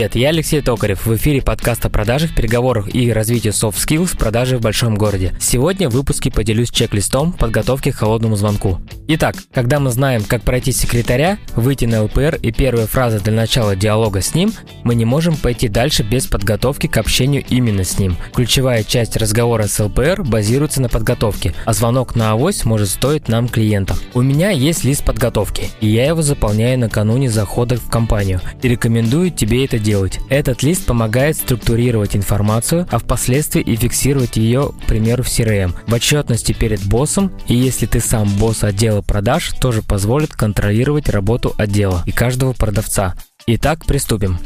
Привет, я Алексей Токарев. В эфире подкаст о продажах, переговорах и развитии soft skills продажи в большом городе. Сегодня в выпуске поделюсь чек-листом подготовки к холодному звонку. Итак, когда мы знаем, как пройти секретаря, выйти на ЛПР и первая фраза для начала диалога с ним, мы не можем пойти дальше без подготовки к общению именно с ним. Ключевая часть разговора с ЛПР базируется на подготовке, а звонок на авось может стоить нам клиентов. У меня есть лист подготовки, и я его заполняю накануне захода в компанию и рекомендую тебе это делать. Этот лист помогает структурировать информацию, а впоследствии и фиксировать ее, к примеру, в CRM, в отчетности перед боссом, и если ты сам босс отдела продаж, тоже позволит контролировать работу отдела и каждого продавца. Итак, приступим.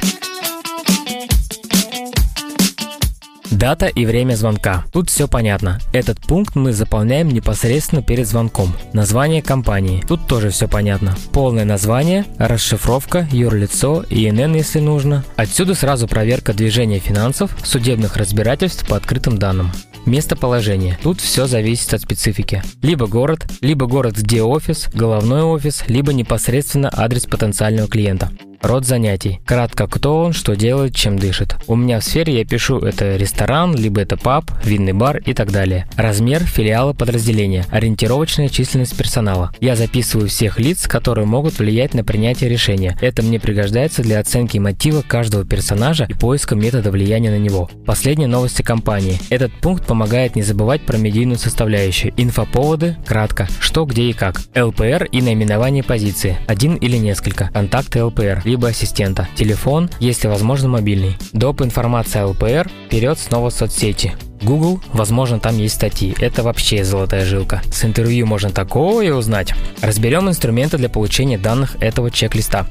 Дата и время звонка. Тут все понятно. Этот пункт мы заполняем непосредственно перед звонком. Название компании. Тут тоже все понятно. Полное название, расшифровка, юрлицо, ИНН, если нужно. Отсюда сразу проверка движения финансов, судебных разбирательств по открытым данным. Местоположение. Тут все зависит от специфики. Либо город, либо город, где офис, головной офис, либо непосредственно адрес потенциального клиента. Род занятий. Кратко, кто он, что делает, чем дышит. У меня в сфере я пишу это ресторан, либо это паб, винный бар и так далее. Размер филиала подразделения. Ориентировочная численность персонала. Я записываю всех лиц, которые могут влиять на принятие решения. Это мне пригождается для оценки мотива каждого персонажа и поиска метода влияния на него. Последние новости компании. Этот пункт помогает не забывать про медийную составляющую. Инфоповоды, кратко, что, где и как. ЛПР и наименование позиции. Один или несколько. Контакты ЛПР либо ассистента. Телефон, если возможно мобильный. Доп. информация ЛПР, вперед снова соцсети. Google, возможно, там есть статьи. Это вообще золотая жилка. С интервью можно такое узнать. Разберем инструменты для получения данных этого чек-листа.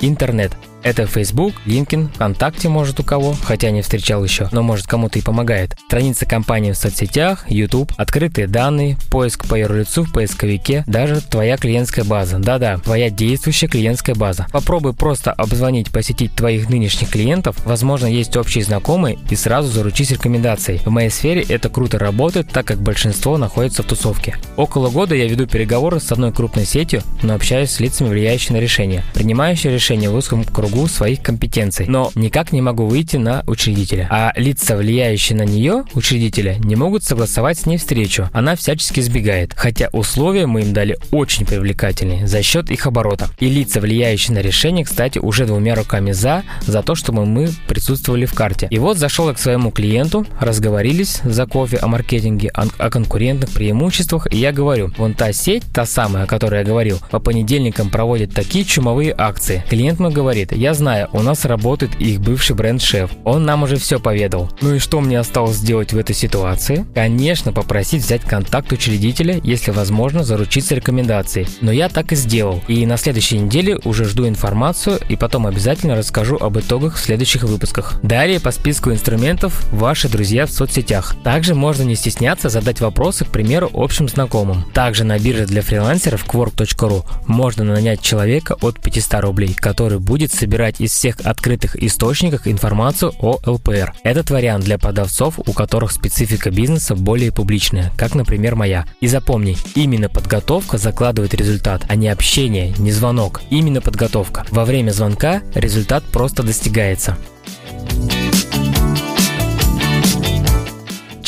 Интернет. Это Facebook, LinkedIn, ВКонтакте может у кого, хотя не встречал еще, но может кому-то и помогает. Страница компании в соцсетях, YouTube, открытые данные, поиск по юрлицу в поисковике, даже твоя клиентская база. Да-да, твоя действующая клиентская база. Попробуй просто обзвонить, посетить твоих нынешних клиентов, возможно, есть общие знакомые и сразу заручись рекомендацией. В моей сфере это круто работает, так как большинство находится в тусовке. Около года я веду переговоры с одной крупной сетью, но общаюсь с лицами, влияющими на решение, принимающие решения в узком кругу кругу своих компетенций, но никак не могу выйти на учредителя. А лица, влияющие на нее, учредителя, не могут согласовать с ней встречу. Она всячески сбегает, хотя условия мы им дали очень привлекательные за счет их оборота. И лица, влияющие на решение, кстати, уже двумя руками за, за то, чтобы мы присутствовали в карте. И вот зашел я к своему клиенту, разговорились за кофе о маркетинге, о, о конкурентных преимуществах, и я говорю, вон та сеть, та самая, о которой я говорил, по понедельникам проводит такие чумовые акции. Клиент мой говорит, я знаю, у нас работает их бывший бренд-шеф. Он нам уже все поведал. Ну и что мне осталось сделать в этой ситуации? Конечно, попросить взять контакт учредителя, если возможно, заручиться рекомендацией. Но я так и сделал. И на следующей неделе уже жду информацию и потом обязательно расскажу об итогах в следующих выпусках. Далее по списку инструментов ваши друзья в соцсетях. Также можно не стесняться задать вопросы, к примеру, общим знакомым. Также на бирже для фрилансеров quark.ru можно нанять человека от 500 рублей, который будет собирать собирать из всех открытых источников информацию о ЛПР. Этот вариант для продавцов, у которых специфика бизнеса более публичная, как, например, моя. И запомни, именно подготовка закладывает результат, а не общение, не звонок. Именно подготовка. Во время звонка результат просто достигается.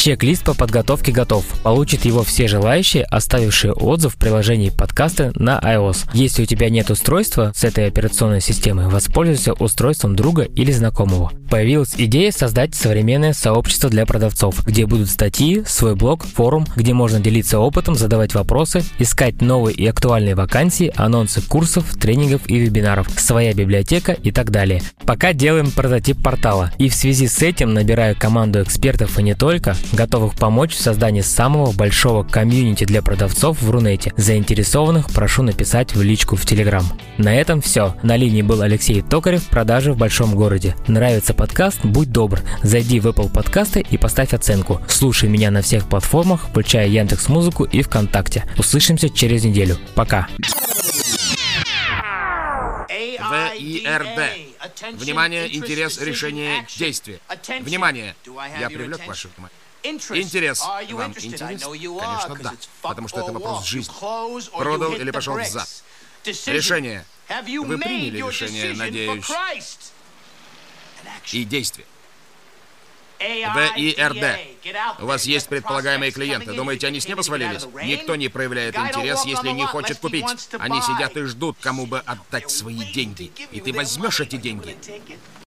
Чек-лист по подготовке готов. Получат его все желающие, оставившие отзыв в приложении подкасты на iOS. Если у тебя нет устройства с этой операционной системой, воспользуйся устройством друга или знакомого. Появилась идея создать современное сообщество для продавцов, где будут статьи, свой блог, форум, где можно делиться опытом, задавать вопросы, искать новые и актуальные вакансии, анонсы курсов, тренингов и вебинаров, своя библиотека и так далее. Пока делаем прототип портала. И в связи с этим набираю команду экспертов и не только, готовых помочь в создании самого большого комьюнити для продавцов в Рунете. Заинтересованных прошу написать в личку в Телеграм. На этом все. На линии был Алексей Токарев, продажи в большом городе. Нравится подкаст? Будь добр, зайди в Apple подкасты и поставь оценку. Слушай меня на всех платформах, включая Яндекс Музыку и ВКонтакте. Услышимся через неделю. Пока. ВИРД. Внимание, интерес, решение, действие. Внимание! Я привлек ваше внимание. Интерес. Вам интерес? Конечно, да. Потому что это вопрос жизни. Продал или пошел взад? Решение. Вы приняли решение, надеюсь. И действие. ВИРД. У вас есть предполагаемые клиенты. Думаете, они с неба свалились? Никто не проявляет интерес, если не хочет купить. Они сидят и ждут, кому бы отдать свои деньги. И ты возьмешь эти деньги.